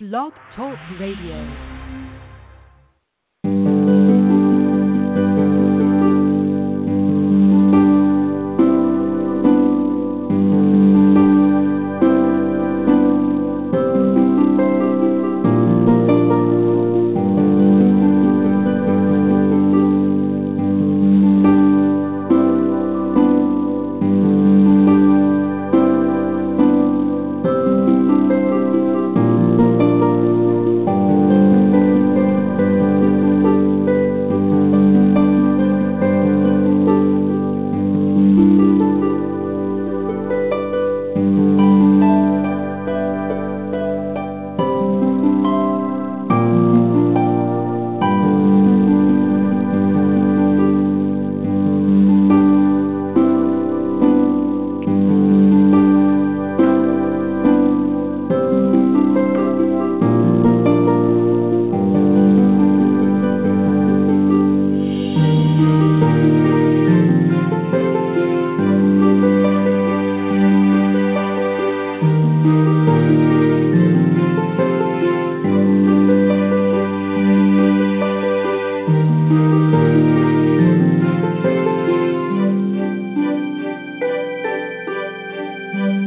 Blog Talk Radio. Hello,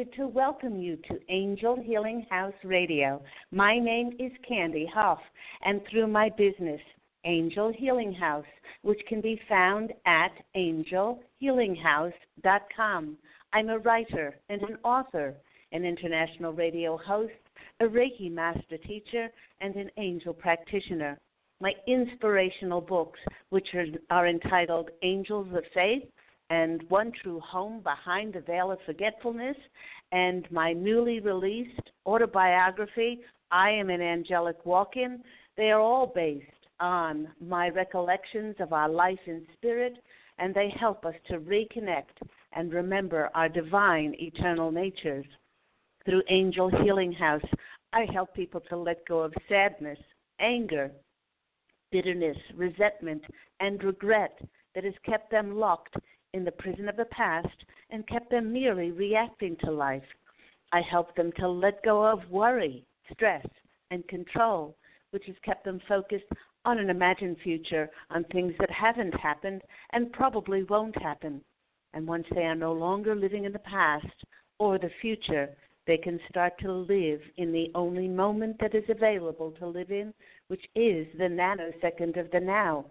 excited to welcome you to Angel Healing House Radio. My name is Candy Hough, and through my business, Angel Healing House, which can be found at angelhealinghouse.com, I'm a writer and an author, an international radio host, a Reiki master teacher, and an angel practitioner. My inspirational books, which are, are entitled Angels of Faith and One True Home Behind the Veil of Forgetfulness, and my newly released autobiography, I Am an Angelic Walk In. They are all based on my recollections of our life in spirit, and they help us to reconnect and remember our divine eternal natures. Through Angel Healing House, I help people to let go of sadness, anger, bitterness, resentment, and regret that has kept them locked in the prison of the past and kept them merely reacting to life. I help them to let go of worry, stress, and control, which has kept them focused on an imagined future, on things that haven't happened and probably won't happen. And once they are no longer living in the past or the future, they can start to live in the only moment that is available to live in, which is the nanosecond of the now.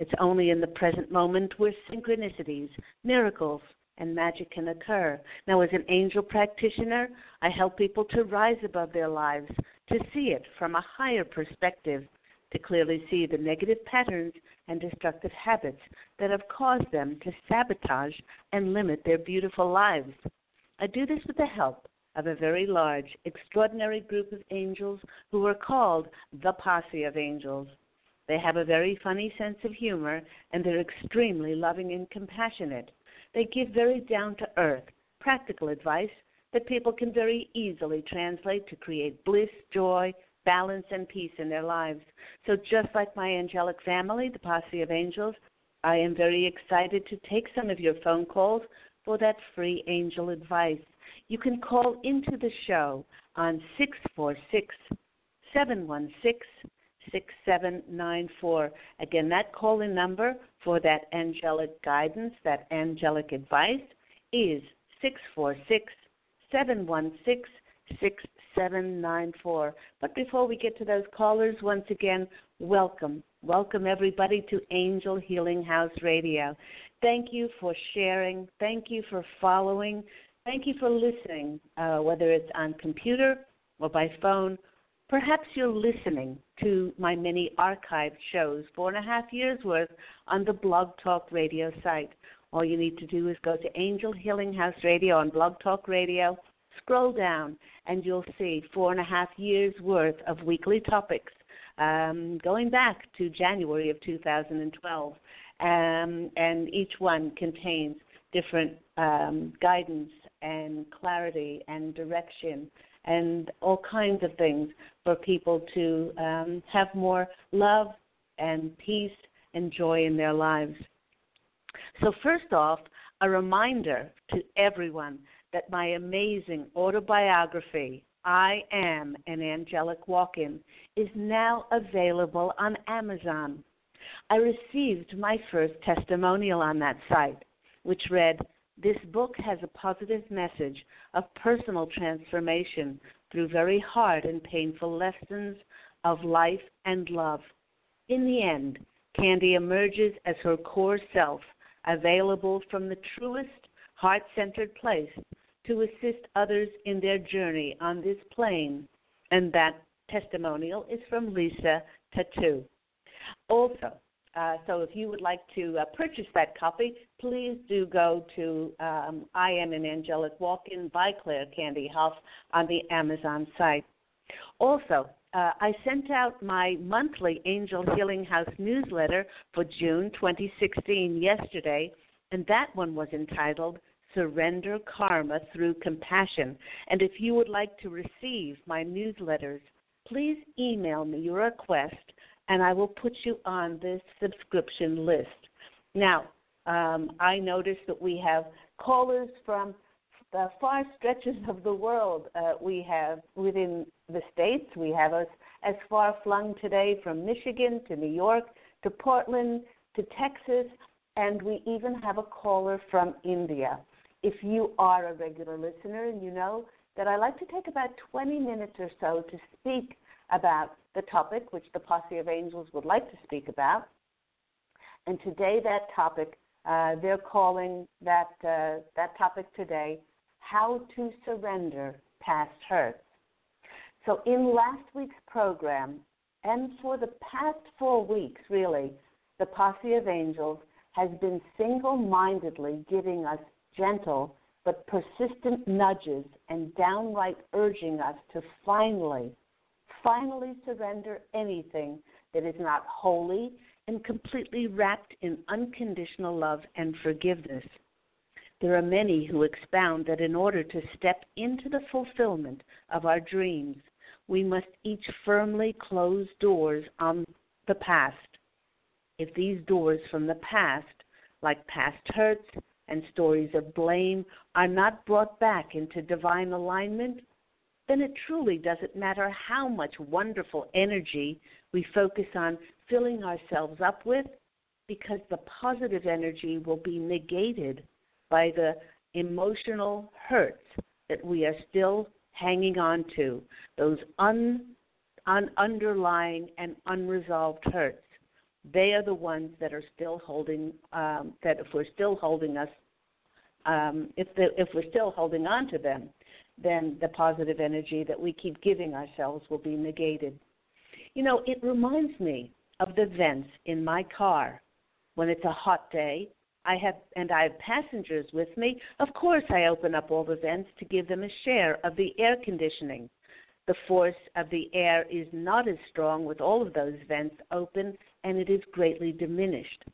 It's only in the present moment where synchronicities, miracles, and magic can occur. Now, as an angel practitioner, I help people to rise above their lives, to see it from a higher perspective, to clearly see the negative patterns and destructive habits that have caused them to sabotage and limit their beautiful lives. I do this with the help of a very large, extraordinary group of angels who are called the Posse of Angels. They have a very funny sense of humor and they're extremely loving and compassionate. They give very down to earth, practical advice that people can very easily translate to create bliss, joy, balance, and peace in their lives. So, just like my angelic family, the Posse of Angels, I am very excited to take some of your phone calls for that free angel advice. You can call into the show on 646 716 6794. Again, that call in number for that angelic guidance, that angelic advice is 646 716 6794. But before we get to those callers, once again, welcome. Welcome everybody to Angel Healing House Radio. Thank you for sharing. Thank you for following. Thank you for listening, uh, whether it's on computer or by phone. Perhaps you're listening to my many archived shows, four and a half years worth, on the Blog Talk Radio site. All you need to do is go to Angel Healing House Radio on Blog Talk Radio, scroll down, and you'll see four and a half years worth of weekly topics um, going back to January of 2012. Um, and each one contains different um, guidance and clarity and direction and all kinds of things for people to um, have more love and peace and joy in their lives. So, first off, a reminder to everyone that my amazing autobiography, I Am an Angelic Walk In, is now available on Amazon. I received my first testimonial on that site, which read, This book has a positive message of personal transformation through very hard and painful lessons of life and love. In the end, Candy emerges as her core self, available from the truest, heart centered place to assist others in their journey on this plane. And that testimonial is from Lisa Tattoo. Also, uh, so if you would like to uh, purchase that copy, please do go to um, I Am an Angelic Walk-In by Claire Candy Hough on the Amazon site. Also, uh, I sent out my monthly Angel Healing House newsletter for June 2016 yesterday, and that one was entitled Surrender Karma Through Compassion. And if you would like to receive my newsletters, please email me your request and I will put you on this subscription list. Now, um, I noticed that we have callers from the far stretches of the world. Uh, we have within the states, we have us as far flung today from Michigan to New York to Portland to Texas, and we even have a caller from India. If you are a regular listener and you know that I like to take about 20 minutes or so to speak about the topic which the Posse of Angels would like to speak about. And today, that topic, uh, they're calling that, uh, that topic today, How to Surrender Past Hurts. So, in last week's program, and for the past four weeks, really, the Posse of Angels has been single mindedly giving us gentle but persistent nudges and downright urging us to finally finally surrender anything that is not holy and completely wrapped in unconditional love and forgiveness. There are many who expound that in order to step into the fulfillment of our dreams, we must each firmly close doors on the past. If these doors from the past, like past hurts and stories of blame, are not brought back into divine alignment, then it truly doesn't matter how much wonderful energy we focus on filling ourselves up with, because the positive energy will be negated by the emotional hurts that we are still hanging on to, those un, un, underlying and unresolved hurts. They are the ones that are still holding, um, that if we're still holding us, um, if, the, if we're still holding on to them, then the positive energy that we keep giving ourselves will be negated. You know, it reminds me of the vents in my car when it's a hot day I have and I have passengers with me, of course I open up all the vents to give them a share of the air conditioning. The force of the air is not as strong with all of those vents open and it is greatly diminished.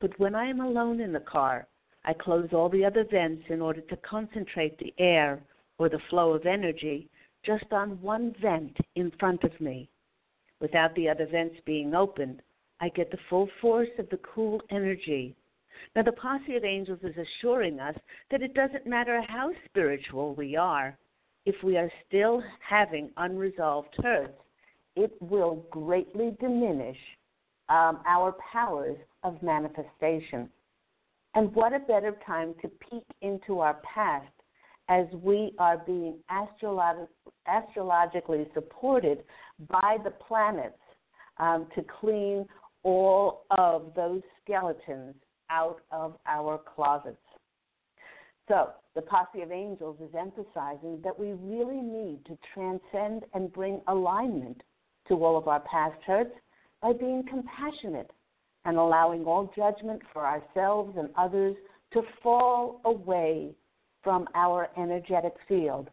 But when I am alone in the car, I close all the other vents in order to concentrate the air or the flow of energy just on one vent in front of me. Without the other vents being opened, I get the full force of the cool energy now, the posse of angels is assuring us that it doesn't matter how spiritual we are, if we are still having unresolved hurts, it will greatly diminish um, our powers of manifestation. And what a better time to peek into our past as we are being astrolog- astrologically supported by the planets um, to clean all of those skeletons out of our closets. So, the posse of angels is emphasizing that we really need to transcend and bring alignment to all of our past hurts by being compassionate and allowing all judgment for ourselves and others to fall away from our energetic field.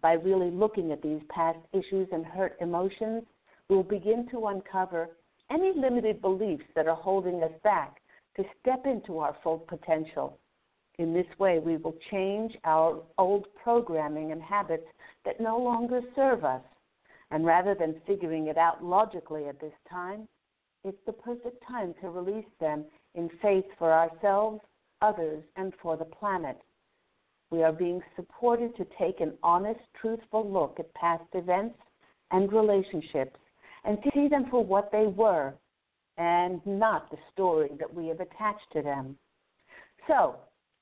By really looking at these past issues and hurt emotions, we'll begin to uncover any limited beliefs that are holding us back to step into our full potential. In this way, we will change our old programming and habits that no longer serve us. And rather than figuring it out logically at this time, it's the perfect time to release them in faith for ourselves, others, and for the planet. We are being supported to take an honest, truthful look at past events and relationships and see them for what they were and not the story that we have attached to them. So,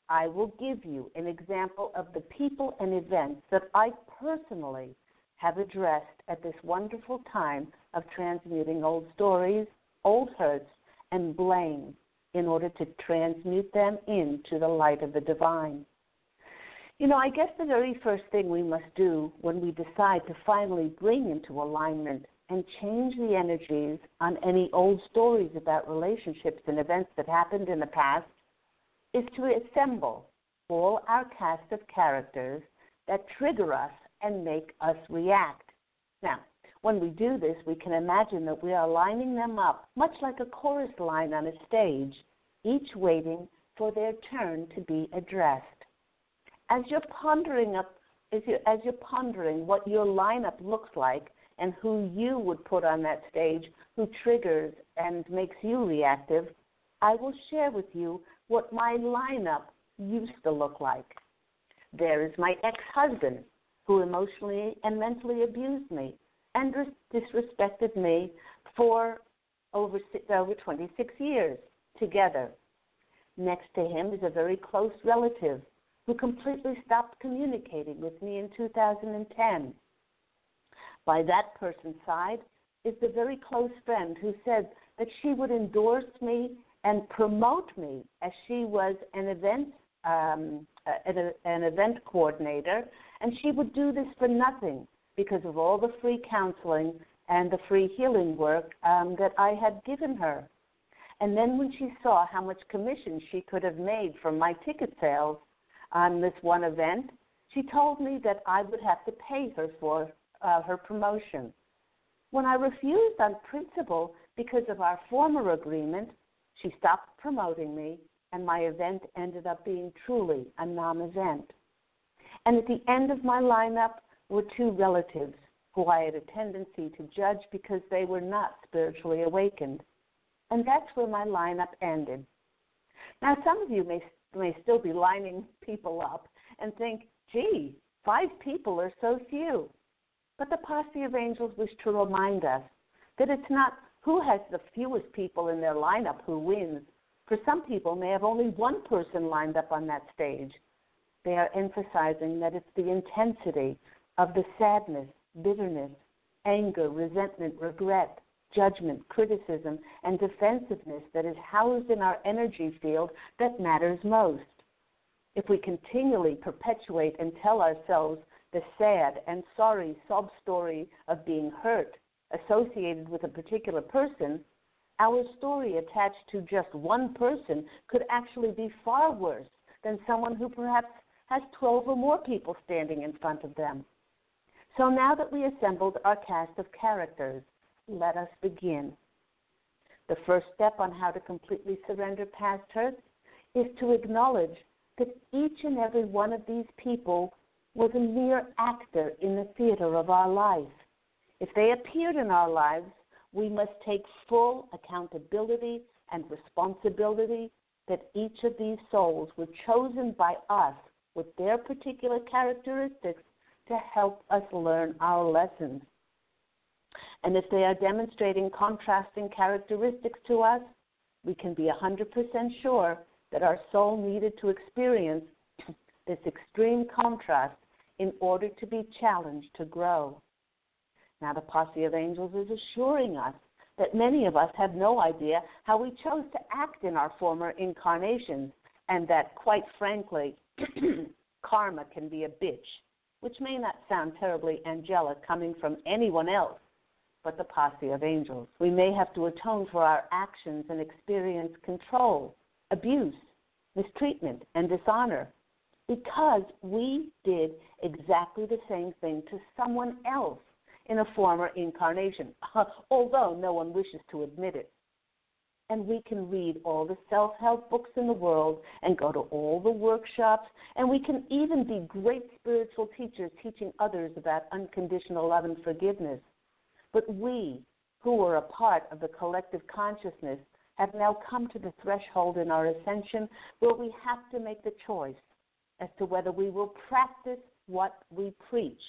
I will give you an example of the people and events that I personally have addressed at this wonderful time of transmuting old stories, old hurts, and blame in order to transmute them into the light of the divine. You know, I guess the very first thing we must do when we decide to finally bring into alignment and change the energies on any old stories about relationships and events that happened in the past is to assemble all our cast of characters that trigger us and make us react. Now, when we do this, we can imagine that we are lining them up, much like a chorus line on a stage, each waiting for their turn to be addressed. As you're pondering up, as, you, as you're pondering what your lineup looks like, and who you would put on that stage who triggers and makes you reactive, I will share with you what my lineup used to look like. There is my ex husband who emotionally and mentally abused me and disrespected me for over, over 26 years together. Next to him is a very close relative who completely stopped communicating with me in 2010 by that person's side is the very close friend who said that she would endorse me and promote me as she was an event um, an, event coordinator, and she would do this for nothing because of all the free counseling and the free healing work um, that I had given her. And then when she saw how much commission she could have made from my ticket sales on this one event, she told me that I would have to pay her for uh, her promotion. When I refused on principle because of our former agreement, she stopped promoting me, and my event ended up being truly a non event. And at the end of my lineup were two relatives who I had a tendency to judge because they were not spiritually awakened. And that's where my lineup ended. Now, some of you may, may still be lining people up and think, gee, five people are so few. But the posse of angels wish to remind us that it's not who has the fewest people in their lineup who wins. For some people may have only one person lined up on that stage. They are emphasizing that it's the intensity of the sadness, bitterness, anger, resentment, regret, judgment, criticism, and defensiveness that is housed in our energy field that matters most. If we continually perpetuate and tell ourselves the sad and sorry sob story of being hurt associated with a particular person, Our story attached to just one person could actually be far worse than someone who perhaps has 12 or more people standing in front of them. So now that we assembled our cast of characters, let us begin. The first step on how to completely surrender past hurts is to acknowledge that each and every one of these people was a mere actor in the theater of our life. If they appeared in our lives, we must take full accountability and responsibility that each of these souls were chosen by us with their particular characteristics to help us learn our lessons. And if they are demonstrating contrasting characteristics to us, we can be 100% sure that our soul needed to experience this extreme contrast in order to be challenged to grow. Now, the posse of angels is assuring us that many of us have no idea how we chose to act in our former incarnations, and that, quite frankly, karma can be a bitch, which may not sound terribly angelic coming from anyone else but the posse of angels. We may have to atone for our actions and experience control, abuse, mistreatment, and dishonor because we did exactly the same thing to someone else in a former incarnation, although no one wishes to admit it. And we can read all the self help books in the world and go to all the workshops, and we can even be great spiritual teachers teaching others about unconditional love and forgiveness. But we, who are a part of the collective consciousness, have now come to the threshold in our ascension where we have to make the choice as to whether we will practice what we preach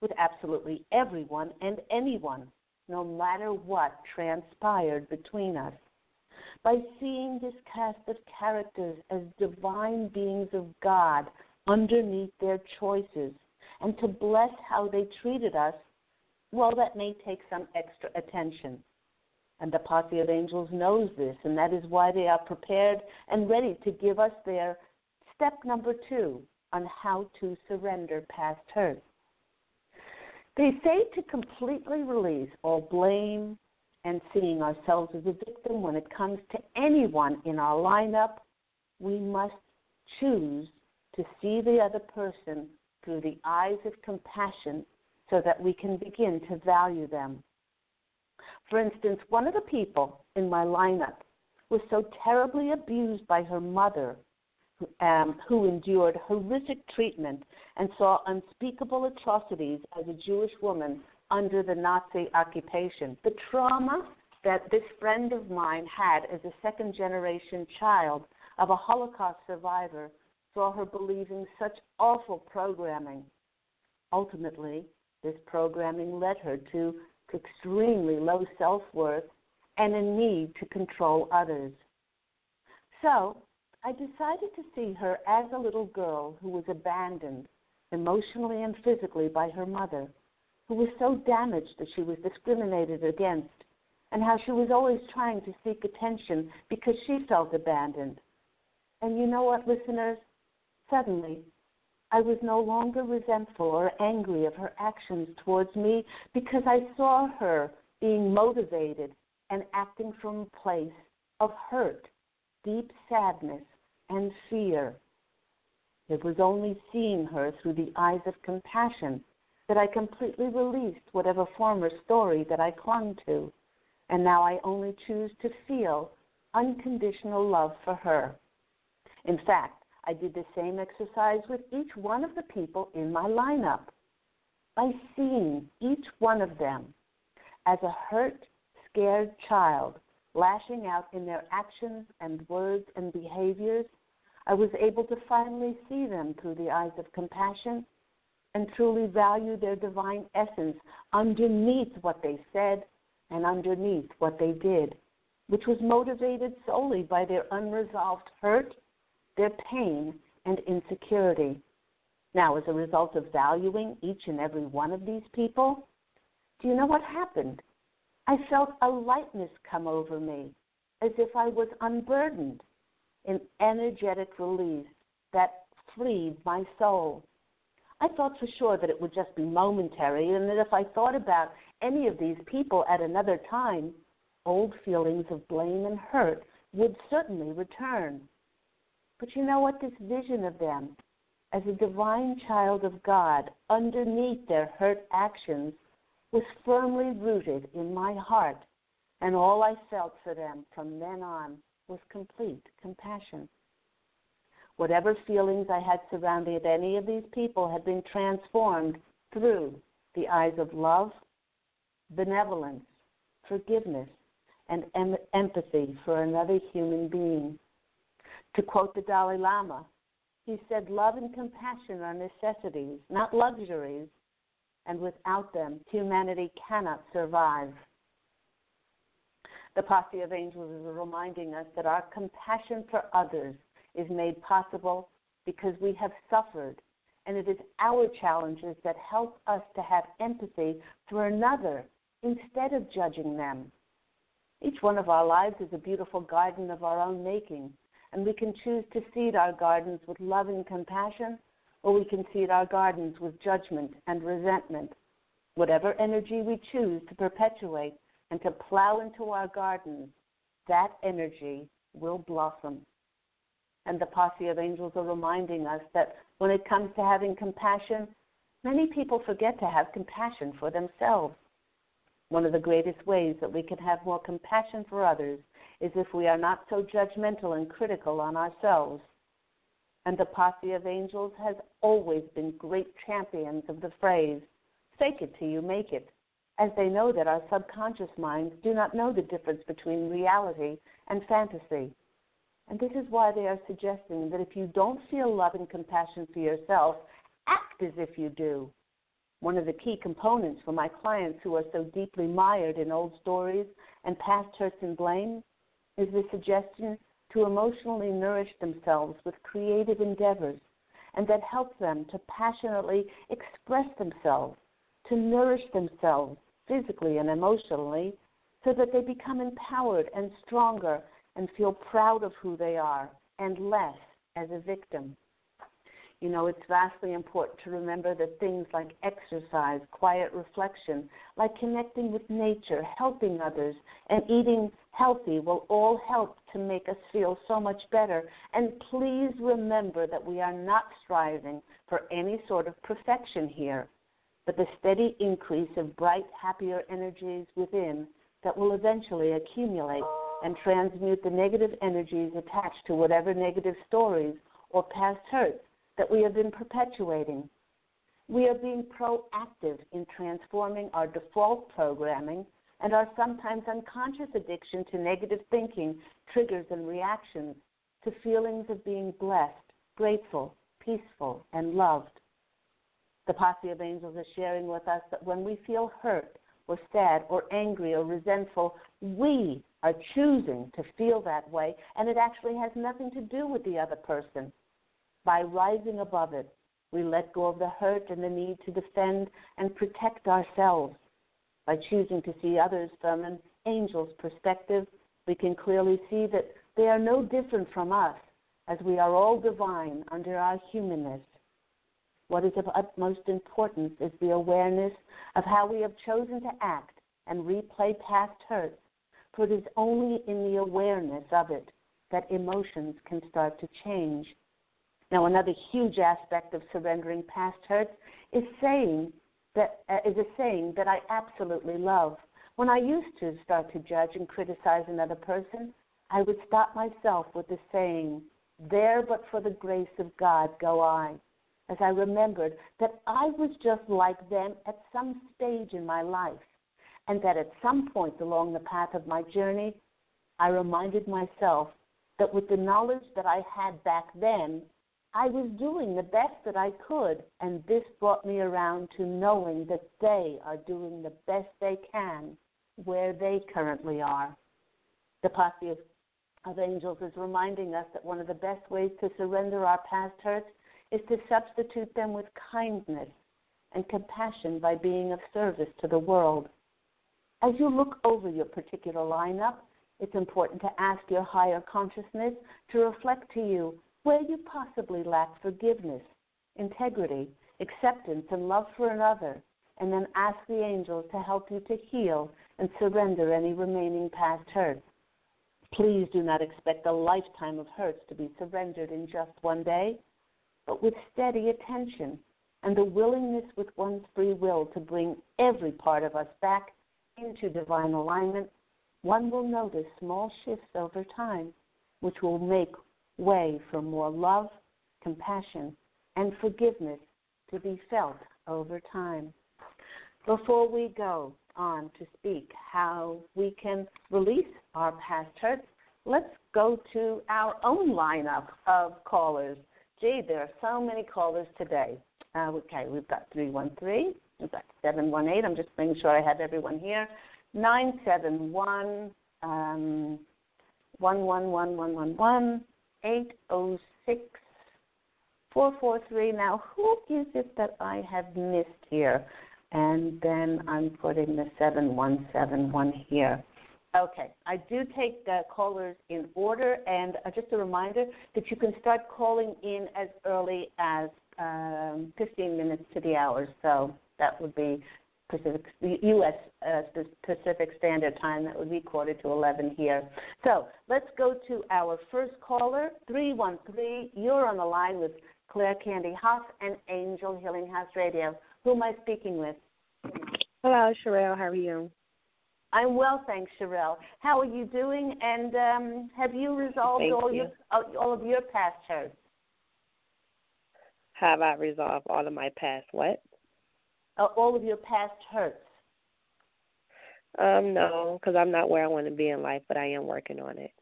with absolutely everyone and anyone, no matter what transpired between us. By seeing this cast of characters as divine beings of God underneath their choices, and to bless how they treated us, well, that may take some extra attention. And the posse of angels knows this, and that is why they are prepared and ready to give us their step number two on how to surrender past hurt. They say to completely release all blame and seeing ourselves as a victim when it comes to anyone in our lineup, we must choose to see the other person through the eyes of compassion so that we can begin to value them. For instance, one of the people in my lineup was so terribly abused by her mother um, who endured horrific treatment and saw unspeakable atrocities as a Jewish woman under the Nazi occupation. The trauma that this friend of mine had as a second generation child of a Holocaust survivor saw her believing such awful programming. Ultimately, this programming led her to extremely low self worth and a need to control others. So, I decided to see her as a little girl who was abandoned emotionally and physically by her mother, who was so damaged that she was discriminated against, and how she was always trying to seek attention because she felt abandoned. And you know what, listeners? Suddenly, I was no longer resentful or angry of her actions towards me because I saw her being motivated and acting from a place of hurt, deep sadness, and fear. It was only seeing her through the eyes of compassion that I completely released whatever former story that I clung to, and now I only choose to feel unconditional love for her. In fact, I did the same exercise with each one of the people in my lineup. By seeing each one of them as a hurt, scared child lashing out in their actions and words and behaviors, I was able to finally see them through the eyes of compassion and truly value their divine essence underneath what they said and underneath what they did, which was motivated solely by their unresolved hurt, their pain, and insecurity. Now, as a result of valuing each and every one of these people, do you know what happened? I felt a lightness come over me, as if I was unburdened an energetic release that freed my soul. I thought for sure that it would just be momentary, and that if I thought about any of these people at another time, old feelings of blame and hurt would certainly return. But you know what? This vision of them as a divine child of God underneath their hurt actions was firmly rooted in my heart, and all I felt for them from then on was complete compassion. Whatever feelings I had surrounded any of these people had been transformed through the eyes of love, benevolence, forgiveness, and em- empathy for another human being. To quote the Dalai Lama, he said, Love and compassion are necessities, not luxuries, and without them, humanity cannot survive. The Posse of Angels is reminding us that our compassion for others is made possible because we have suffered, and it is our challenges that help us to have empathy for another instead of judging them. Each one of our lives is a beautiful garden of our own making, and we can choose to seed our gardens with love and compassion, or we can seed our gardens with judgment and resentment. Whatever energy we choose to perpetuate and to plow into our gardens, that energy will blossom. And the posse of angels are reminding us that when it comes to having compassion, many people forget to have compassion for themselves. One of the greatest ways that we can have more compassion for others is if we are not so judgmental and critical on ourselves. And the posse of angels has always been great champions of the phrase, fake it till you make it, as they know that our subconscious minds do not know the difference between reality and fantasy. And this is why they are suggesting that if you don't feel love and compassion for yourself, act as if you do. One of the key components for my clients who are so deeply mired in old stories and past hurts and blame is the suggestion to emotionally nourish themselves with creative endeavors and that help them to passionately express themselves, to nourish themselves physically and emotionally, so that they become empowered and stronger and feel proud of who they are and less as a victim. You know, it's vastly important to remember that things like exercise, quiet reflection, like connecting with nature, helping others, and eating healthy will all help to make us feel so much better. And please remember that we are not striving for any sort of perfection here, but the steady increase of bright, happier energies within that will eventually accumulate and transmute the negative energies attached to whatever negative stories or past hurts that we have been perpetuating. We are being proactive in transforming our default programming and our sometimes unconscious addiction to negative thinking, triggers, and reactions to feelings of being blessed, grateful, peaceful, and loved. The posse of angels is sharing with us that when we feel hurt or sad or angry or resentful, we are choosing to feel that way, and it actually has nothing to do with the other person. By rising above it, we let go of the hurt and the need to defend and protect ourselves. By choosing to see others from an angel's perspective, we can clearly see that they are no different from us, as we are all divine under our humanness. What is of utmost importance is the awareness of how we have chosen to act and replay past hurts, for it is only in the awareness of it that emotions can start to change now, another huge aspect of surrendering past hurts is saying that uh, is a saying that I absolutely love. When I used to start to judge and criticize another person, I would stop myself with the saying, "There, but for the grace of God, go I." As I remembered that I was just like them at some stage in my life, and that at some point along the path of my journey, I reminded myself that with the knowledge that I had back then, I was doing the best that I could, and this brought me around to knowing that they are doing the best they can where they currently are. The posse of, of angels is reminding us that one of the best ways to surrender our past hurts is to substitute them with kindness and compassion by being of service to the world. As you look over your particular lineup, it's important to ask your higher consciousness to reflect to you where you possibly lack forgiveness, integrity, acceptance, and love for another, and then ask the angels to help you to heal and surrender any remaining past hurts. Please do not expect a lifetime of hurts to be surrendered in just one day, but with steady attention and the willingness with one's free will to bring every part of us back into divine alignment, one will notice small shifts over time, which will make way for more love, compassion, and forgiveness to be felt over time. Before we go on to speak how we can release our past hurts, let's go to our own lineup of callers. Gee, there are so many callers today. Uh, okay, we've got 313, we've got 718. I'm just making sure I have everyone here. 971 um, 111111 806 443. Now, who is it that I have missed here? And then I'm putting the 7171 here. Okay, I do take the callers in order, and uh, just a reminder that you can start calling in as early as um, 15 minutes to the hour. So that would be Pacific, U.S. Uh, Pacific Standard Time. That would be quarter to 11 here. So let's go to our first caller, 313. You're on the line with Claire Candy Hough and Angel Healing House Radio. Who am I speaking with? Hello, Sherelle. How are you? I'm well, thanks, Sherelle. How are you doing? And um, have you resolved Thank all you. your all of your past hurts? Have I resolved all of my past what? Uh, all of your past hurts? Um, no, because I'm not where I want to be in life, but I am working on it.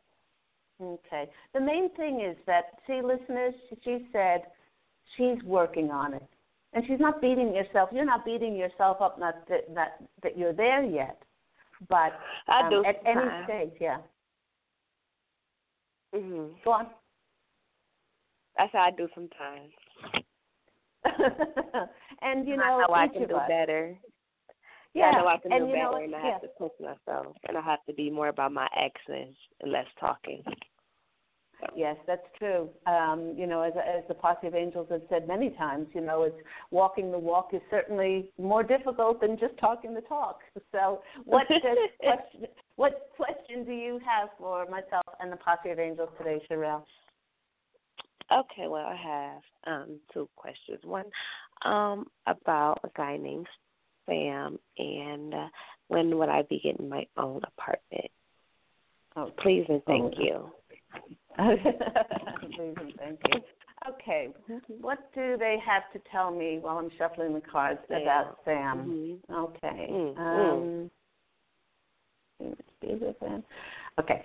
Okay. The main thing is that, see, listeners, she said she's working on it, and she's not beating yourself. You're not beating yourself up. Not that that, that you're there yet, but I um, do at any stage, yeah. Mm-hmm. Go on. That's how I do sometimes. and you I know, know I can do us. better. Yeah, I know I can and do you know, better, and I yeah. have to push myself, and I have to be more about my actions and less talking. Yes, that's true. Um, you know, as, as the posse of angels have said many times, you know, it's walking the walk is certainly more difficult than just talking the talk. So, what question, what question do you have for myself and the posse of angels today, Sherelle? Okay, well, I have um, two questions. One um, about a guy named Sam, and uh, when would I be getting my own apartment? Oh, Please and thank Oh, you. Please and thank you. Okay, what do they have to tell me while I'm shuffling the cards Sam. about Sam? Mhm. Okay. Mm, Um. Okay.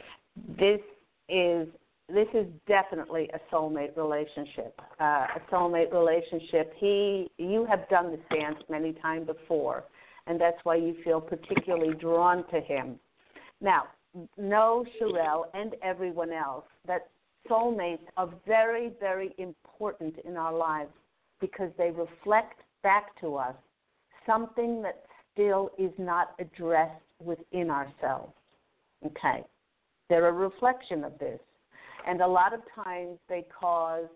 This is this is definitely a soulmate relationship. Uh, a soulmate relationship. He you have done this dance many times before, and that's why you feel particularly drawn to him. Now, know Sherelle and everyone else that soulmates are very, very important in our lives because they reflect back to us something that still is not addressed within ourselves. Okay. They're a reflection of this. And a lot of times they cause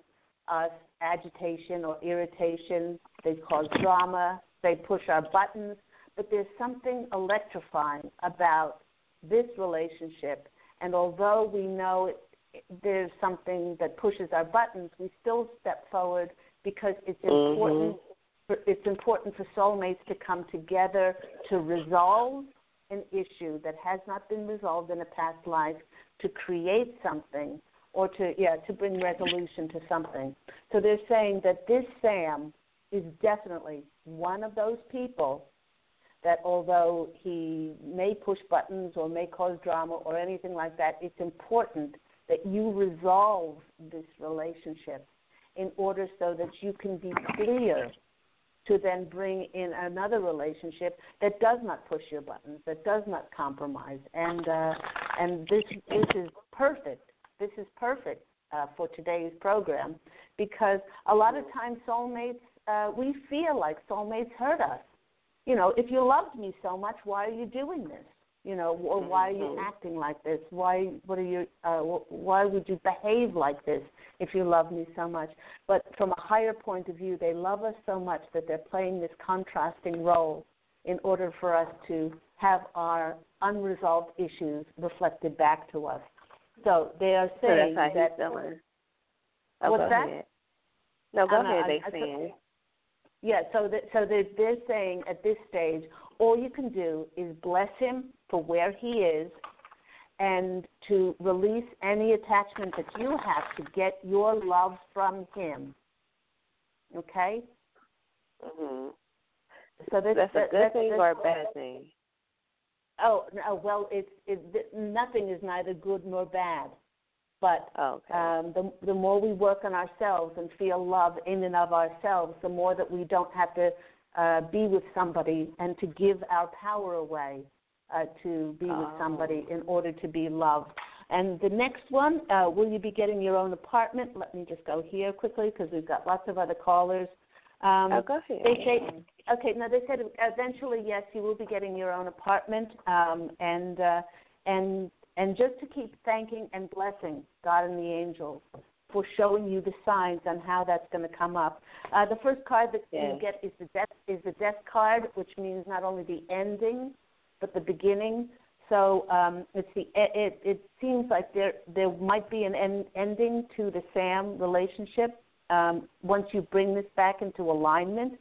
us agitation or irritation, they cause drama, they push our buttons, but there's something electrifying about this relationship. And although we know it, there's something that pushes our buttons, we still step forward because it's Mhm. important. For, it's important for soulmates to come together to resolve an issue that has not been resolved in a past life, to create something, or to yeah to bring resolution to something. So they're saying that this Sam is definitely one of those people that although he may push buttons or may cause drama or anything like that, it's important that you resolve this relationship in order so that you can be clear to then bring in another relationship that does not push your buttons, that does not compromise. And uh, and this this is perfect. This is perfect uh, for today's program because a lot of times soulmates uh, we feel like soulmates hurt us you know, if you loved me so much, why are you doing this? You know, or why are you acting like this? Why, what are you, uh, why would you behave like this? if you love me so much. But from a higher point of view, they love us so much that they're playing this contrasting role in order for us to have our unresolved issues reflected back to us. So they are saying so that. Oh, what's that? Ahead. No, go I'm, ahead. They saying. Yeah, so that so they're, they're saying at this stage, all you can do is bless him for where he is, and to release any attachment that you have to get your love from him. Okay. Mhm. So this, That's a good that's, thing or a bad thing. Oh no, well, it's it, nothing is neither good nor bad, but Oh, okay. um, the the more we work on ourselves and feel love in and of ourselves, the more that we don't have to uh, be with somebody and to give our power away uh, to be with Oh. somebody in order to be loved. And the next one, uh, will you be getting your own apartment? Let me just go here quickly because we've got lots of other callers. Um, oh, go ahead. they say, okay, no, they said eventually, yes, you will be getting your own apartment, um, and uh, and and just to keep thanking and blessing God and the angels for showing you the signs on how that's going to come up. Uh, the first card that Yes. you get is the death is the death card, which means not only the ending, but the beginning. So um, it's the it it seems like there there might be an end, ending to the Sam relationship um, once you bring this back into alignment.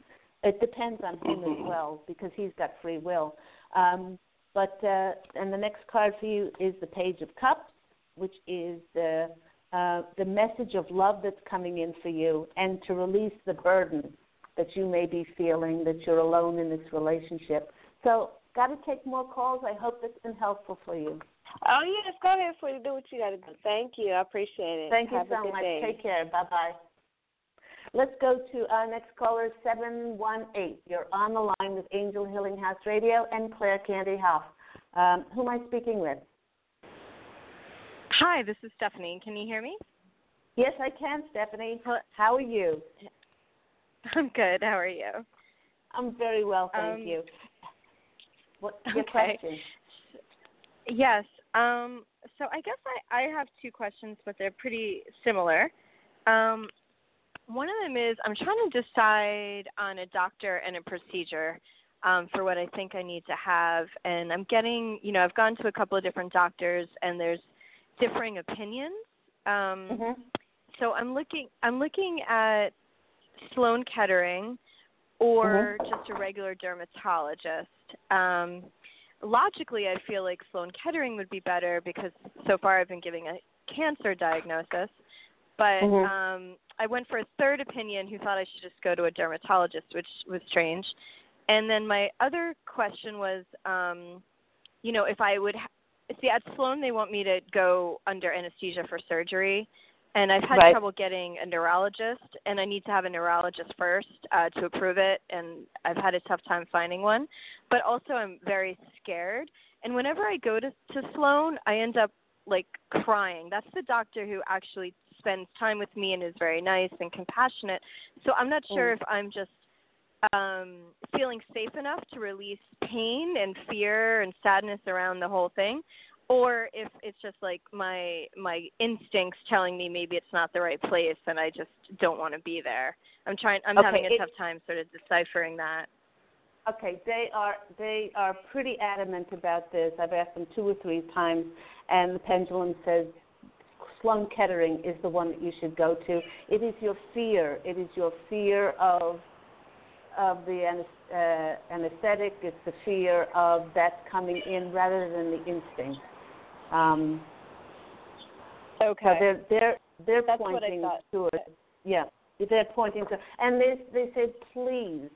It depends on him as well because he's got free will. Um, but uh, and the next card for you is the Page of Cups, which is the uh, the message of love that's coming in for you, and to release the burden that you may be feeling that you're alone in this relationship. So, got to take more calls. I hope that's been helpful for you. Oh yes, go ahead for you. Do what you got to do. Thank you. I appreciate it. Thank you Have a so much. Day. Take care. Bye bye. Let's go to our next caller, 718. You're on the line with Angel Healing House Radio and Claire Candy Hough. Um, who am I speaking with? Hi, this is Stephanie. Can you hear me? Yes, I can, Stephanie. How are you? I'm good. How are you? I'm very well, thank Um, you. What's your okay. question? Yes. Um, so I guess I, I have two questions, but they're pretty similar. Um, one of them is I'm trying to decide on a doctor and a procedure um, for what I think I need to have, and I'm getting, you know, I've gone to a couple of different doctors, and there's differing opinions. Um, hmm so I'm looking I'm looking at Sloan Kettering or just a regular dermatologist. Um, logically, I feel like Sloan Kettering would be better because so far I've been giving a cancer diagnosis. But Mhm. um, I went for a third opinion who thought I should just go to a dermatologist, which was strange. And then my other question was, um, you know, if I would ha- see at Sloan, they want me to go under anesthesia for surgery, and I've had Right. trouble getting a neurologist, and I need to have a neurologist first uh, to approve it, and I've had a tough time finding one. But also, I'm very scared, and whenever I go to to Sloan, I end up like crying. That's the doctor who actually spends time with me and is very nice and compassionate. So I'm not sure if I'm just um feeling safe enough to release pain and fear and sadness around the whole thing or if it's just like my my instincts telling me maybe it's not the right place and I just don't want to be there. I'm trying I'm Okay, having a it- tough time sort of deciphering that. Okay, they are they are pretty adamant about this. I've asked them two or three times, and the pendulum says Sloan Kettering is the one that you should go to. It is your fear. It is your fear of of the uh, anesthetic. It's the fear of that coming in rather than the instinct. Um, so Okay. they're they're they're That's pointing to it. Yeah, they're pointing to, and they they said please.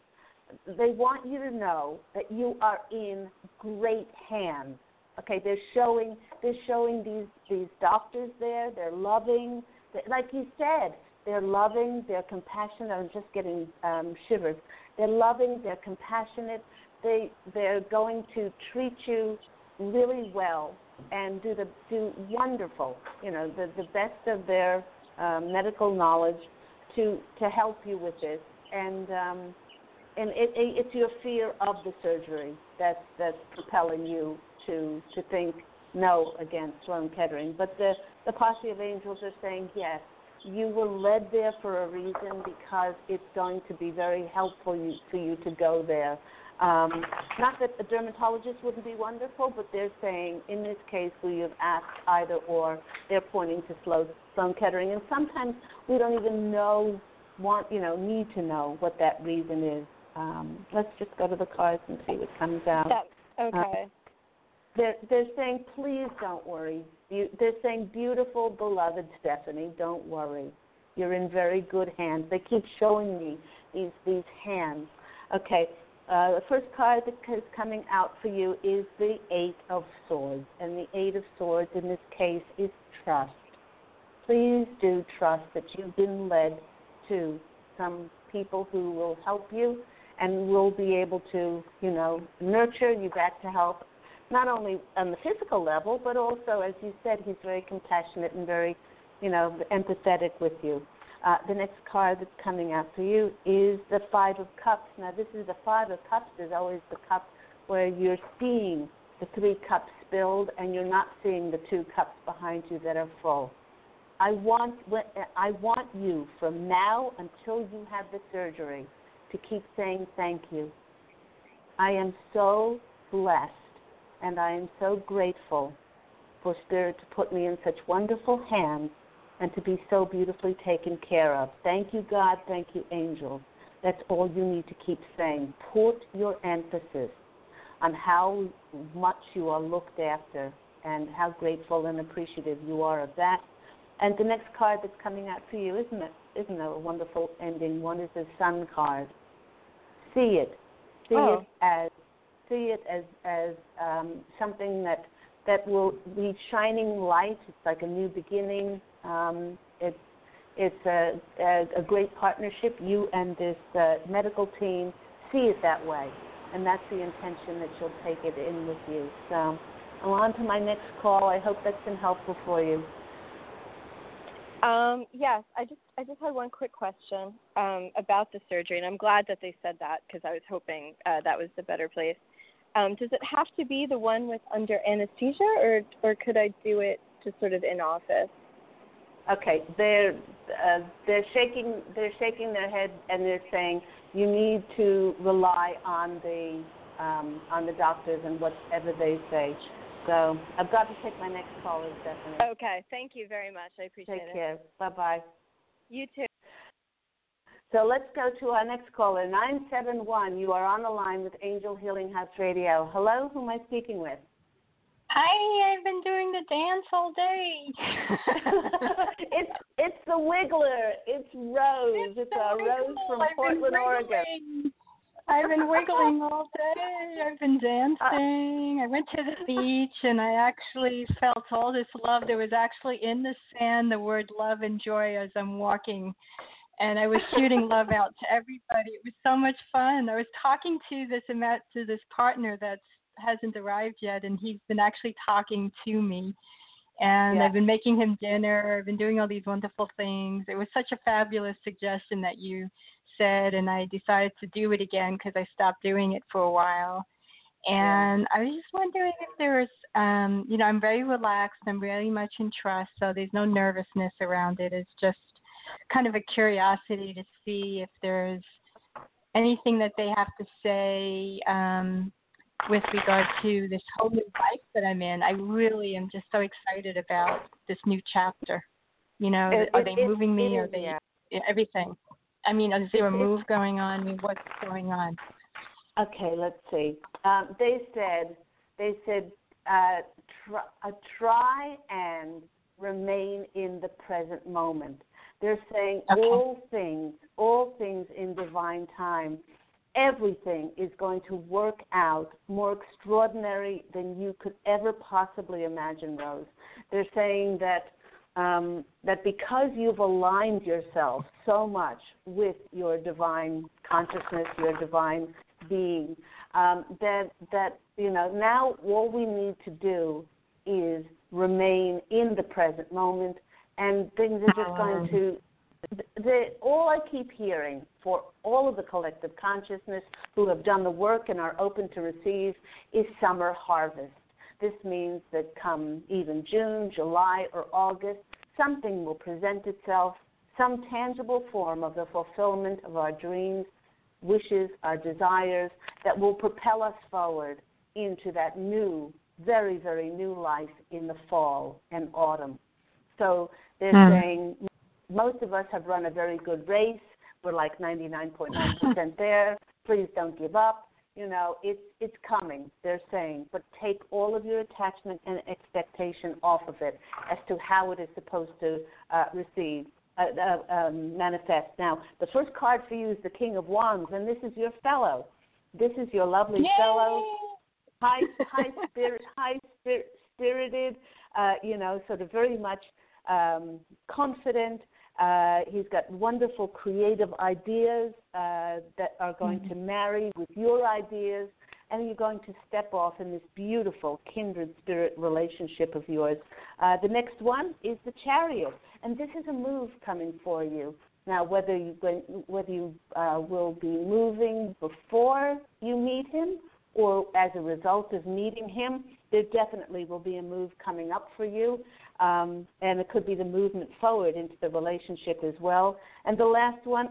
They want you to know that you are in great hands. Okay, they're showing they're showing these these doctors there. They're loving, they, like you said, they're loving. They're compassionate. I'm just getting um, shivers. They're loving. They're compassionate. They they're going to treat you really well and do the do wonderful. You know, the the best of their um, medical knowledge to to help you with this. And um, and it, it, it's your fear of the surgery that's that's propelling you to to think no against Sloan Kettering. But the the posse of angels are saying yes. you were led there for a reason because it's going to be very helpful you, for you to go there. Um, not that a dermatologist wouldn't be wonderful, but they're saying in this case we have asked either or. They're pointing to Sloan, Sloan Kettering, and sometimes we don't even know, want you know, need to know what that reason is. Um, let's just go to the cards and see what comes out. That, okay. Uh, they're they're saying please don't worry. You, they're saying beautiful beloved Stephanie, don't worry. You're in very good hands. They keep showing me these these hands. Okay. Uh, the first card that is coming out for you is the Eight of Swords, and the Eight of Swords in this case is trust. Please do trust that you've been led to some people who will help you and will be able to, you know, nurture you back to help not only on the physical level, but also, as you said, he's very compassionate and very, you know, empathetic with you. Uh, the next card that's coming out for you is the Five of Cups. Now, this is the Five of Cups. There's always the cup where you're seeing the three cups spilled and you're not seeing the two cups behind you that are full. I want, I want you from now until you have the surgery to keep saying thank you. I am so blessed and I am so grateful for Spirit to put me in such wonderful hands and to be so beautifully taken care of. Thank you, God. Thank you, angels. That's all you need to keep saying. Put your emphasis on how much you are looked after and how grateful and appreciative you are of that. And the next card that's coming out for you, isn't it? Isn't it a wonderful ending? One is the Sun card. See it. See oh. it as see it as as um, something that that will be shining light. It's like a new beginning. Um, it's it's a, a, a great partnership. You and this uh, medical team see it that way, and that's the intention that you'll take it in with you. So, I'm on to my next call. I hope that's been helpful for you. Um, yes, I just I just had one quick question um, about the surgery, and I'm glad that they said that because I was hoping uh, that was the better place. Um, does it have to be the one with under anesthesia, or or could I do it just sort of in office? Okay, they're uh, they're shaking they're shaking their head and they're saying you need to rely on the um, on the doctors and whatever they say. So I've got to take my next call, Stephanie. Okay, thank you very much. I appreciate take it. Take care. Bye bye. You too. So let's go to our next caller, 971. You are on the line with Angel Healing House Radio. Hello, who am I speaking with? Hi, I've been doing the dance all day. it's it's the Wiggler. It's Rose. It's, it's a Rose from I've Portland, Oregon. I've been wiggling all day. I've been uh, dancing. I went to the beach and I actually felt all this love. There was actually in the sand the word love and joy as I'm walking and I was shooting love out to everybody. It was so much fun. I was talking to this to this partner that hasn't arrived yet, and he's been actually talking to me. And yeah. I've been making him dinner. I've been doing all these wonderful things. It was such a fabulous suggestion that you said, and I decided to do it again because I stopped doing it for a while. And yeah. I was just wondering if there's, um, you know, I'm very relaxed. I'm very much in trust, so there's no nervousness around it. It's just kind of a curiosity to see if there's anything that they have to say um, with regard to this whole new life that I'm in. I really am just so excited about this new chapter. You know, it, are it, they moving me? Are they yeah. everything? I mean, is there a move going on? I mean, what's going on? Okay, let's see. Um, they said they said uh, try, uh, try and remain in the present moment. They're saying okay. all things, all things in divine time. Everything is going to work out more extraordinary than you could ever possibly imagine, Rose. They're saying that um, that because you've aligned yourself so much with your divine consciousness, your divine being, um, that that you know now all we need to do is remain in the present moment and things are just going oh. to the, all I keep hearing for all of the collective consciousness who have done the work and are open to receive is summer harvest. This means that come even June, July, or August, something will present itself some tangible form of the fulfillment of our dreams, wishes, our desires that will propel us forward into that new, very, very new life in the fall and autumn. So they're mm. saying most of us have run a very good race. We're like 99.9% there. Please don't give up. You know, it's it's coming. They're saying, but take all of your attachment and expectation off of it as to how it is supposed to uh, receive uh, uh, um, manifest. Now, the first card for you is the King of Wands, and this is your fellow. This is your lovely Yay! fellow, high high spirit, high spirit, spirited. Uh, you know, sort of very much um, confident. Uh, he's got wonderful creative ideas uh, that are going mm-hmm. to marry with your ideas, and you're going to step off in this beautiful kindred spirit relationship of yours. Uh, the next one is the chariot, and this is a move coming for you. Now, whether you whether you uh, will be moving before you meet him or as a result of meeting him, there definitely will be a move coming up for you. Um, and it could be the movement forward into the relationship as well. And the last one,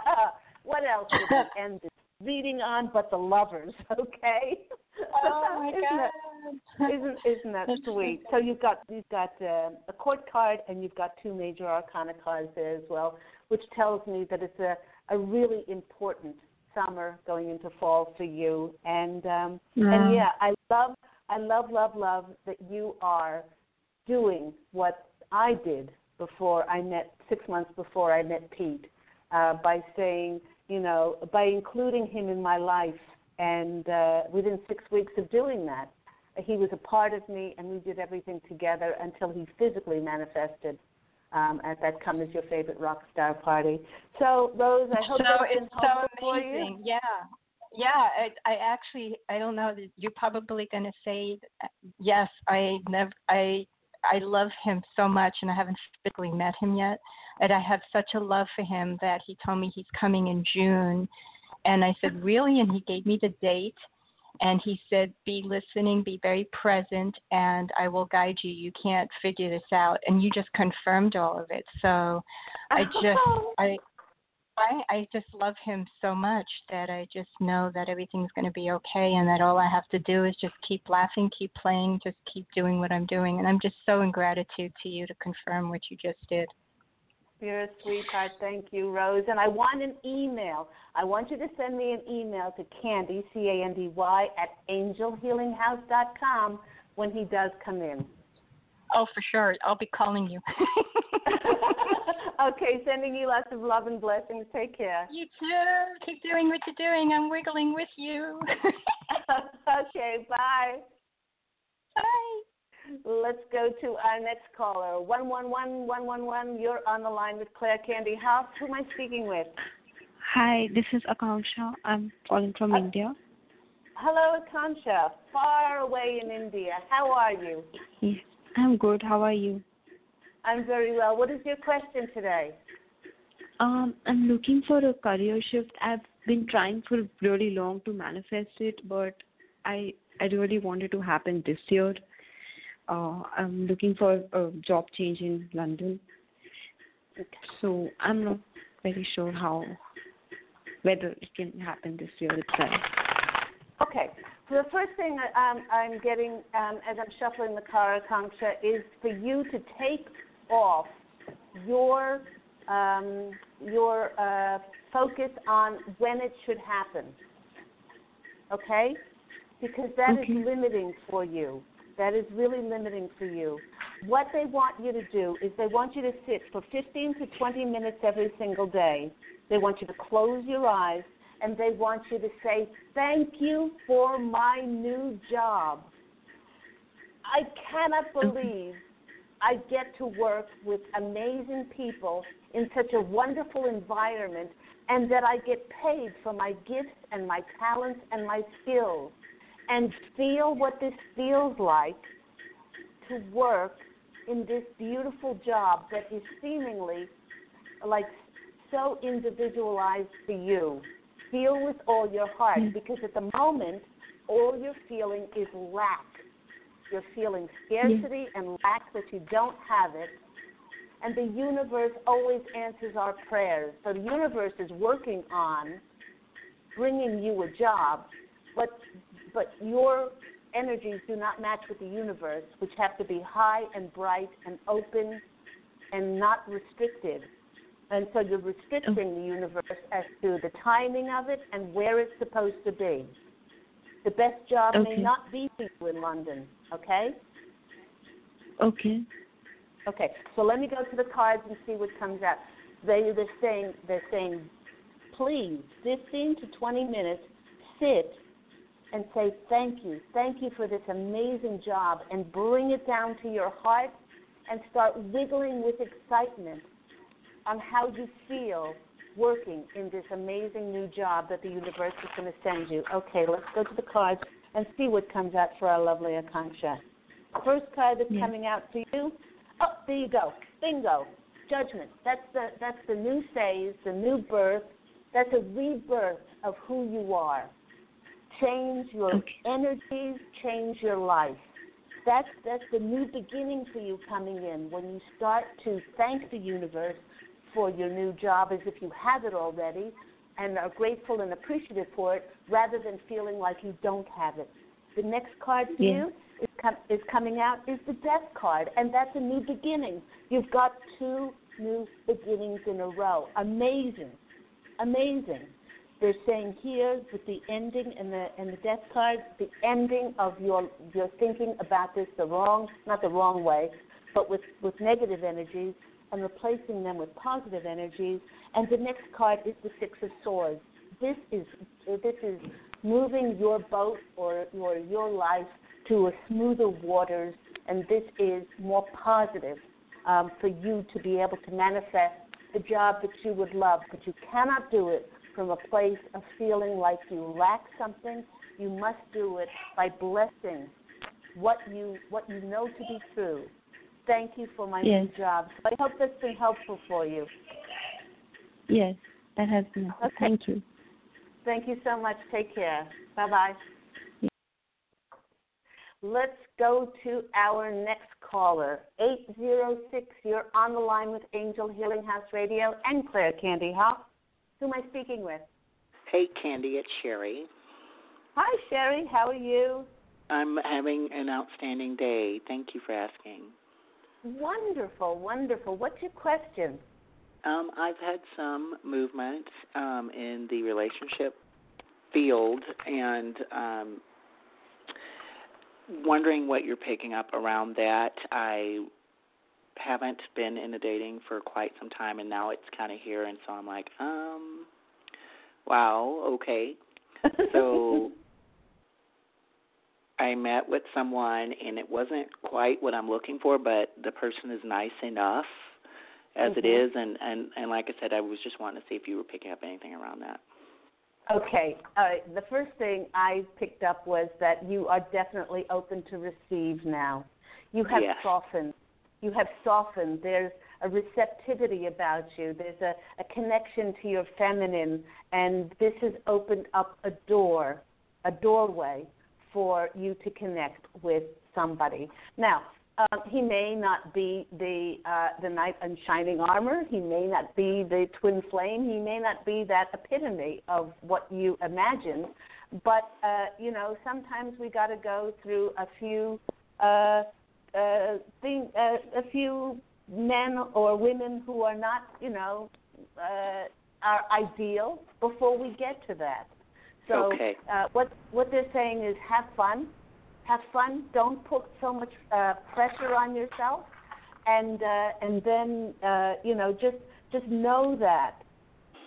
what else did we end this reading on but the lovers, okay? Oh my isn't God. That, isn't isn't that sweet? So you've got you've got uh, a court card and you've got two major arcana cards there as well, which tells me that it's a, a really important summer going into fall for you. And um yeah. and yeah, I love I love love love that you are doing what I did before I met six months before I met Pete uh, by saying, you know, by including him in my life, and uh, within six weeks of doing that, he was a part of me, and we did everything together until he physically manifested um, at that "Come As Your Favorite Rock Star" party. So, Rose, I hope so that's it's so amazing. Yeah, yeah. I, I actually, I don't know. You're probably going to say yes. I never, I I love him so much, and I haven't physically met him yet. And I have such a love for him that he told me he's coming in June. And I said, Really? And he gave me the date. And he said, Be listening, be very present, and I will guide you. You can't figure this out. And you just confirmed all of it. So I just, I, I I just love him so much that I just know that everything's going to be okay and that all I have to do is just keep laughing, keep playing, just keep doing what I'm doing. And I'm just so in gratitude to you to confirm what you just did. You're a sweetheart. Thank you, Rose. And I want an email. I want you to send me an email to Candy, C A N D Y, at angelhealinghouse.com when he does come in. Oh, for sure. I'll be calling you. okay, sending you lots of love and blessings. Take care. You too. Keep doing what you're doing. I'm wiggling with you. okay, bye. Bye. Let's go to our next caller. 111 111. You're on the line with Claire Candy Hough. Who am I speaking with? Hi, this is Akanksha. I'm calling from uh, India. Hello, Akanksha. Far away in India. How are you? Yes, I'm good. How are you? I'm very well. What is your question today? Um, I'm looking for a career shift. I've been trying for really long to manifest it, but I I really wanted to happen this year. Uh, I'm looking for a job change in London. So I'm not very sure how whether it can happen this year itself. Okay. So the first thing um, I'm getting um, as I'm shuffling the card, Akanksha, is for you to take off your um, your uh, focus on when it should happen. Okay? Because that okay. is limiting for you. That is really limiting for you. What they want you to do is they want you to sit for 15 to 20 minutes every single day. They want you to close your eyes and they want you to say, Thank you for my new job. I cannot mm-hmm. believe I get to work with amazing people in such a wonderful environment and that I get paid for my gifts and my talents and my skills and feel what this feels like to work in this beautiful job that is seemingly like so individualized for you. Feel with all your heart mm. because at the moment, all you're feeling is lack you're feeling scarcity and lack that you don't have it, and the universe always answers our prayers. So the universe is working on bringing you a job, but but your energies do not match with the universe, which have to be high and bright and open and not restricted. And so you're restricting the universe as to the timing of it and where it's supposed to be. The best job Okay. may not be for you in London, okay? Okay. Okay, so let me go to the cards and see what comes out. They they're saying they're saying, please, fifteen to twenty minutes, sit and say thank you, thank you for this amazing job, and bring it down to your heart and start wiggling with excitement on how you feel working in this amazing new job that the universe is going to send you. Okay, let's go to the cards and see what comes out for our lovely Akanksha. First card that's Yeah. coming out for you. Oh, there you go. Bingo. Judgment. That's the that's the new phase, the new birth. That's a rebirth of who you are. Change your Okay. energies, change your life. That's that's the new beginning for you coming in when you start to thank the universe for your new job as if you have it already and are grateful and appreciative for it rather than feeling like you don't have it. The next card for Yeah. you is, com- is coming out is the death card, and that's a new beginning. You've got two new beginnings in a row. Amazing, amazing. They're saying here with the ending and the and the death card, the ending of your your thinking about this the wrong, not the wrong way, but with with negative energies and replacing them with positive energies. And the next card is the Six of Swords. This is this is moving your boat or your your life to a smoother waters, and this is more positive um, for you to be able to manifest the job that you would love, but you cannot do it from a place of feeling like you lack something. You must do it by blessing what you what you know to be true. Thank you for my Yes. new job. So I hope that's been helpful for you. Yes, that has been. Okay. Thank you. Thank you so much. Take care. Bye bye. Let's go to our next caller. 806, you're on the line with Angel Healing House Radio and Claire Candy Hough. Who am I speaking with? Hey, Candy, it's Sherry. Hi, Sherry. How are you? I'm having an outstanding day. Thank you for asking. Wonderful, wonderful. What's your question? Um, I've had some movement um, in the relationship field and um, wondering what you're picking up around that. I haven't been in the dating for quite some time, and now it's kind of here, and so I'm like, um, wow, okay. So I met with someone, and it wasn't quite what I'm looking for, but the person is nice enough as it Mhm. is, and and and like I said, I was just wanting to see if you were picking up anything around that. Okay. Right. The first thing I picked up was that you are definitely open to receive now. You have Yes. softened. You have softened. There's a receptivity about you. There's a, a connection to your feminine, and this has opened up a door, a doorway for you to connect with somebody. Now, um, he may not be the uh, the knight in shining armor. He may not be the twin flame. He may not be that epitome of what you imagine. But uh, you know, sometimes we got to go through a few uh, uh, thing, uh, a few men or women who are not, you know, uh, are ideal before we get to that. So Okay. uh, what what they're saying is have fun, have fun. Don't put so much uh, pressure on yourself, and uh, and then uh, you know just just know that.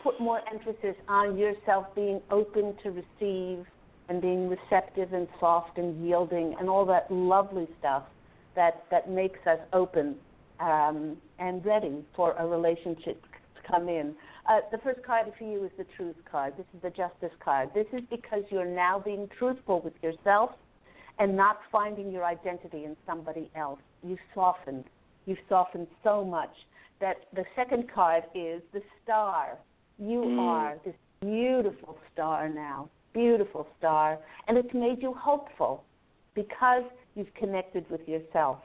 Put more emphasis on yourself being open to receive and being receptive and soft and yielding and all that lovely stuff that that makes us open um, and ready for a relationship to come in. Uh, the first card for you is the truth card. This is the justice card. This is because you're now being truthful with yourself and not finding your identity in somebody else. You've softened. You've softened so much that the second card is the star. You Mm. are this beautiful star now, beautiful star, and it's made you hopeful because you've connected with yourself.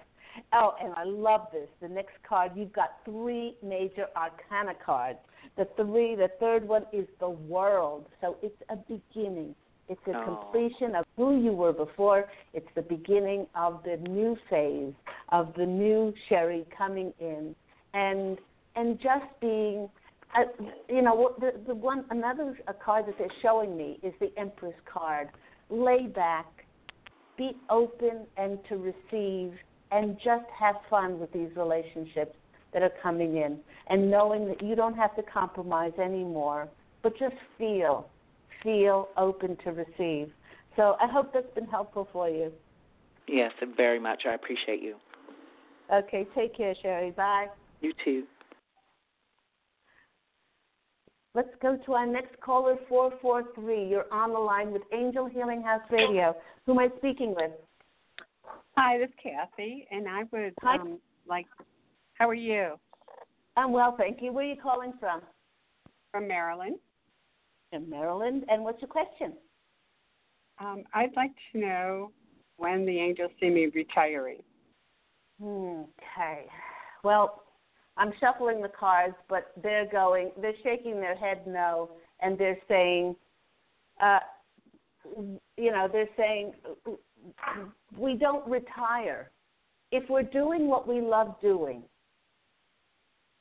Oh, and I love this. The next card, you've got three major arcana cards. The three, the third one is the world. So it's a beginning. It's a Oh. completion of who you were before. It's the beginning of the new phase of the new Sherry coming in, and and just being, uh, you know, what- the the one another a card that they're showing me is the Empress card. Lay back, be open and to receive, and just have fun with these relationships that are coming in, and knowing that you don't have to compromise anymore, but just feel feel open to receive. So I hope that's been helpful for you. Yes, very much. I appreciate you. Okay, take care, Sherry. Bye. You too. Let's go to our next caller, 443. You're on the line with Angel Healing House Radio. Who am I speaking with? Hi, this is Kathy, and I would Hi. um, like. How are you? I'm well, thank you. Where are you calling from? From Maryland. From Maryland. And what's your question? Um, I'd like to know when the angels see me retiring. Hmm, Okay. Well, I'm shuffling the cards, but they're going, they're shaking their head no, and they're saying, uh, you know, they're saying, we don't retire. If we're doing what we love doing,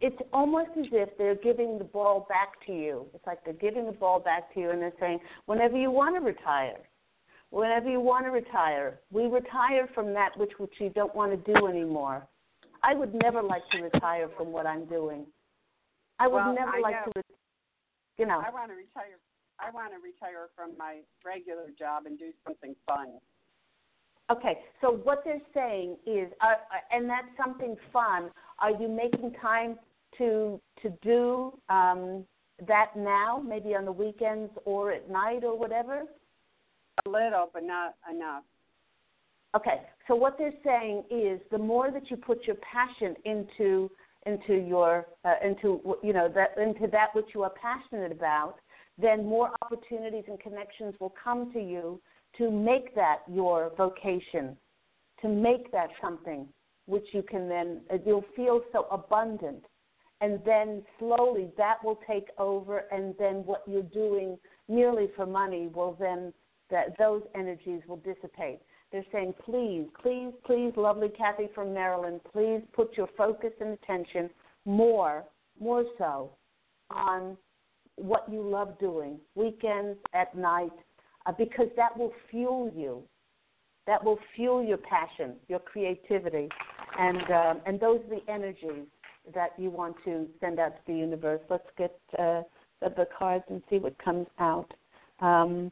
it's almost as if they're giving the ball back to you. It's like they're giving the ball back to you, and they're saying, whenever you want to retire, whenever you want to retire, we retire from that which which you don't want to do anymore. I would never like to retire from what I'm doing. I would Well, never I like know. to, re- you know. I want to retire. I want to retire from my regular job and do something fun. Okay, so what they're saying is, uh, uh, and that's something fun. Are you making time to to do um, that now? Maybe on the weekends or at night or whatever. A little, but not enough. Okay, so what they're saying is the more that you put your passion into into your uh, into you know that into that which you are passionate about, then more opportunities and connections will come to you to make that your vocation, to make that something which you can then uh, you'll feel so abundant, and then slowly that will take over, and then what you're doing merely for money will then that those energies will dissipate. They're saying, please, please, please, lovely Kathy from Maryland, please put your focus and attention more, more so, on what you love doing, weekends, at night, uh, because that will fuel you. That will fuel your passion, your creativity, and um, and those are the energies that you want to send out to the universe. Let's get uh, the, the cards and see what comes out. Um,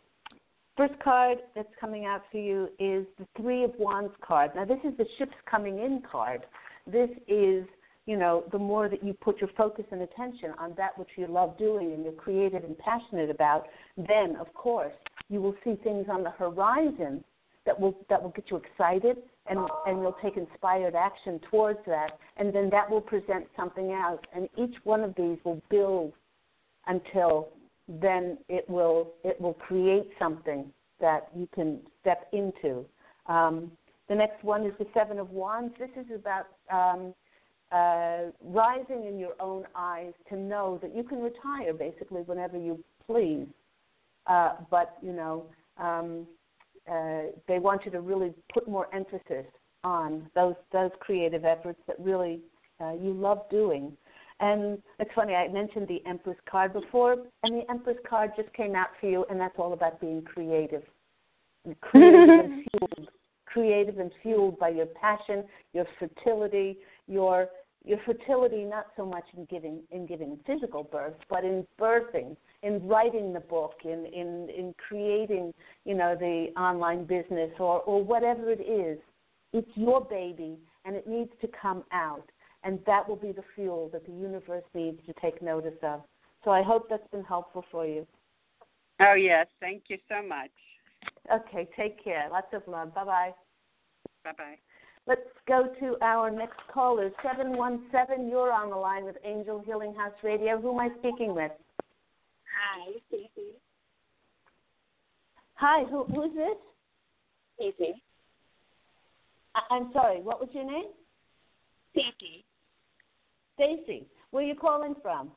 First card that's coming out for you is the Three of Wands card. Now, this is the ships coming in card. This is, you know, the more that you put your focus and attention on that which you love doing and you're creative and passionate about, then, of course, you will see things on the horizon that will that will get you excited and and you'll take inspired action towards that and then that will present something else and each one of these will build until then it will it will create something that you can step into. Um, the next one is the Seven of Wands. This is about um, uh, rising in your own eyes to know that you can retire basically whenever you please. Uh, but you know, um, uh, they want you to really put more emphasis on those those creative efforts that really uh, you love doing. And it's funny, I mentioned the Empress card before, and the Empress card just came out for you, and that's all about being creative. Creative and fueled. Creative and fueled by your passion, your fertility, your your fertility not so much in giving in giving physical birth, but in birthing, in writing the book, in in in creating, you know, the online business or or whatever it is. It's your baby and it needs to come out and that will be the fuel that the universe needs to take notice of. So I hope that's been helpful for you. Oh yes, thank you so much. Okay, take care. Lots of love. Bye bye. Bye bye. Let's go to our next caller, 717. You're on the line with Angel Healing House Radio. Who am I speaking with? Hi, Stacey. Hi, who, who's this? Stacey. I, I'm sorry, what was your name? Titi. Stacy, where are you calling from?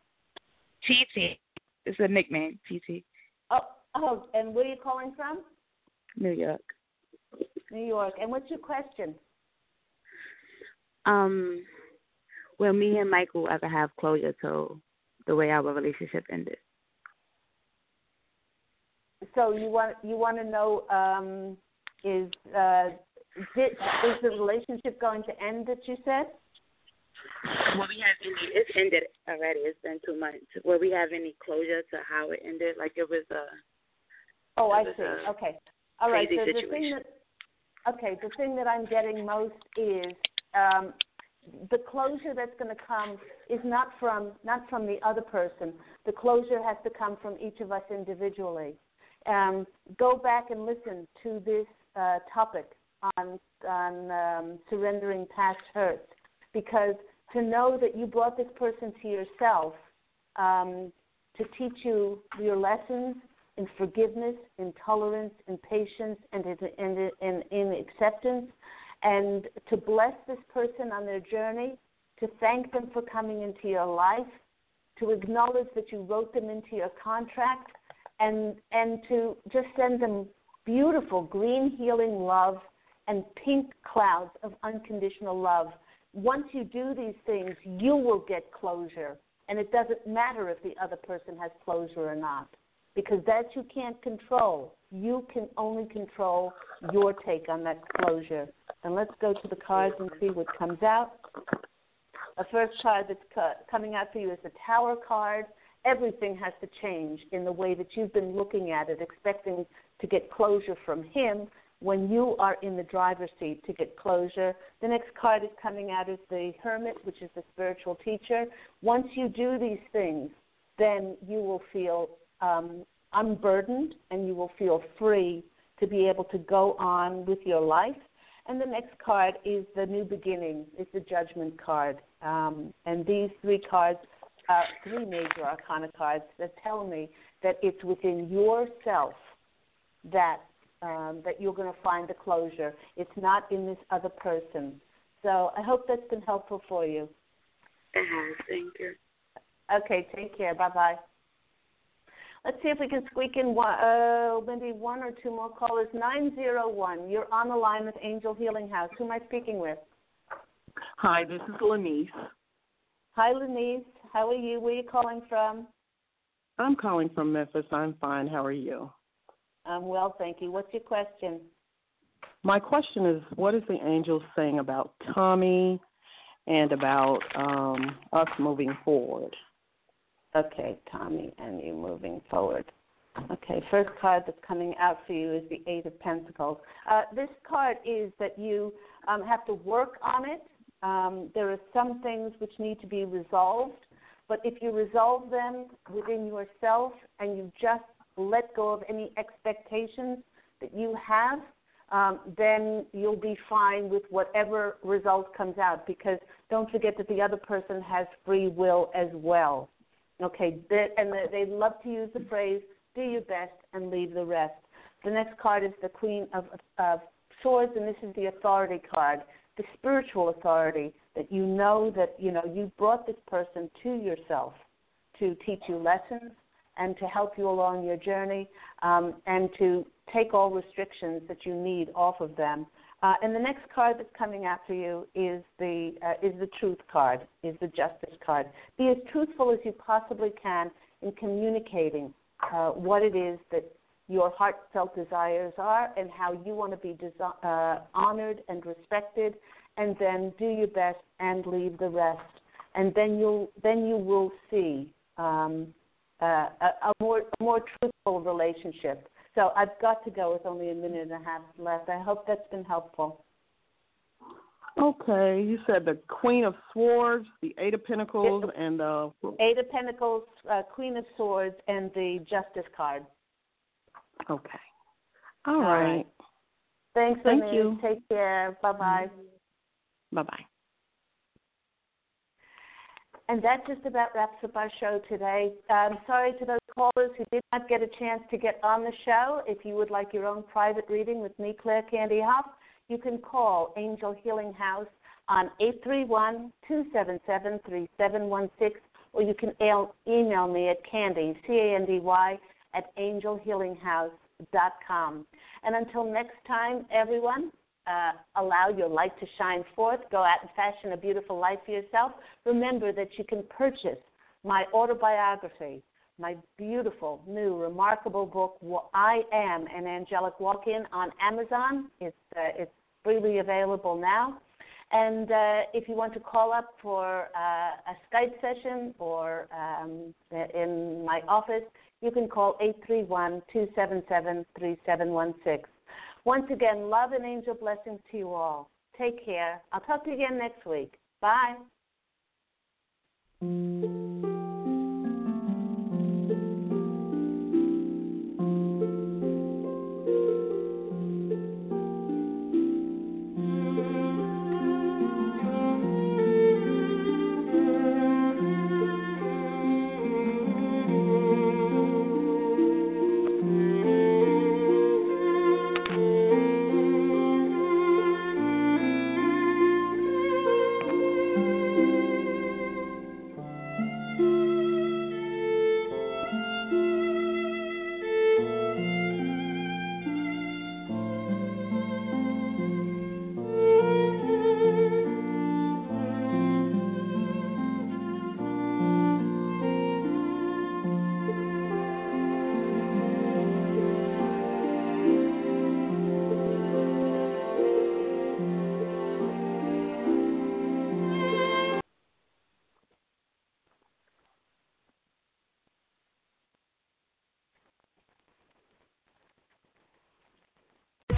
TT. It's a nickname, TT. Oh, oh, and where are you calling from? New York. New York. And what's your question? Um, will me and Michael ever have closure to the way our relationship ended? So you want you want to know um, is uh, did, is the relationship going to end that you said? Will we have any? It's ended already. It's been two months. Will we have any closure to how it ended? Like it was a. Oh, I see. Okay. All right. So the thing that okay, the thing that I'm getting most is um, the closure that's going to come is not from not from the other person. The closure has to come from each of us individually. Um, go back and listen to this uh, topic on on um, surrendering past hurts, because to know that you brought this person to yourself um, to teach you your lessons in forgiveness, in tolerance, in patience, and in, in, in, in acceptance, and to bless this person on their journey, to thank them for coming into your life, to acknowledge that you wrote them into your contract, and and to just send them beautiful green healing love and pink clouds of unconditional love. Once you do these things, you will get closure, and it doesn't matter if the other person has closure or not, because that you can't control. You can only control your take on that closure. And let's go to the cards and see what comes out. The first card that's coming out for you is the Tower card. Everything has to change in the way that you've been looking at it, expecting to get closure from him when you are in the driver's seat to get closure. The next card is coming out is the Hermit, which is the spiritual teacher. Once you do these things, then you will feel um, unburdened and you will feel free to be able to go on with your life. And the next card is the new beginning, it's the judgment card. Um, and these three cards are three major arcana cards that tell me that it's within yourself that um, that you're going to find the closure. It's not in this other person. So I hope that's been helpful for you. It has. Thank you. Okay, take care. Bye bye. Let's see if we can squeak in one, uh, maybe one or two more callers. 901, you're on the line with Angel Healing House. Who am I speaking with? Hi, this is Lanice. Hi, Lenise. How are you? Where are you calling from? I'm calling from Memphis. I'm fine. How are you? I'm well, thank you. What's your question? My question is what is the angel saying about Tommy and about um, us moving forward? Okay, Tommy, and you moving forward. Okay, first card that's coming out for you is the Eight of Pentacles. Uh, this card is that you um, have to work on it. Um, there are some things which need to be resolved, but if you resolve them within yourself and you just let go of any expectations that you have, um, then you'll be fine with whatever result comes out. Because don't forget that the other person has free will as well. Okay, and they, love to use the phrase "do your best and leave the rest." The next card is the Queen of, of Swords, and this is the Authority card, the spiritual authority that you know that you know you brought this person to yourself to teach you lessons and to help you along your journey um, and to take all restrictions that you need off of them. Uh, and the next card that's coming after you is the uh, is the Truth card, is the Justice card. Be as truthful as you possibly can in communicating uh, what it is that your heartfelt desires are and how you want to be desi- uh, honored and respected, and then do your best and leave the rest. And then you'll then you will see um, uh, a, a more a more truthful relationship. So I've got to go with only a minute and a half left. I hope that's been helpful. Okay, you said the Queen of Swords, the Eight of Pentacles, and the Eight of Pentacles, uh, Queen of Swords, and the Justice card. Okay. All right. Thanks, Thank you. Take care. Bye bye. Bye bye. And that just about wraps up our show today. Um, sorry to those callers who did not get a chance to get on the show. If you would like your own private reading with me, Claire Candy Hough, you can call Angel Healing House on 831 277 3716, or you can email me at Candy, C A N D Y, at angelhealinghouse.com. And until next time, everyone, uh, allow your light to shine forth. Go out and fashion a beautiful life for yourself. Remember that you can purchase my autobiography, my beautiful, new, remarkable book, I Am an Angelic Walk In, on Amazon. It's, uh, it's freely available now. And uh, if you want to call up for uh, a Skype session or um, in my office, you can call 831 277 3716. Once again, love and angel blessings to you all. Take care. I'll talk to you again next week. Bye.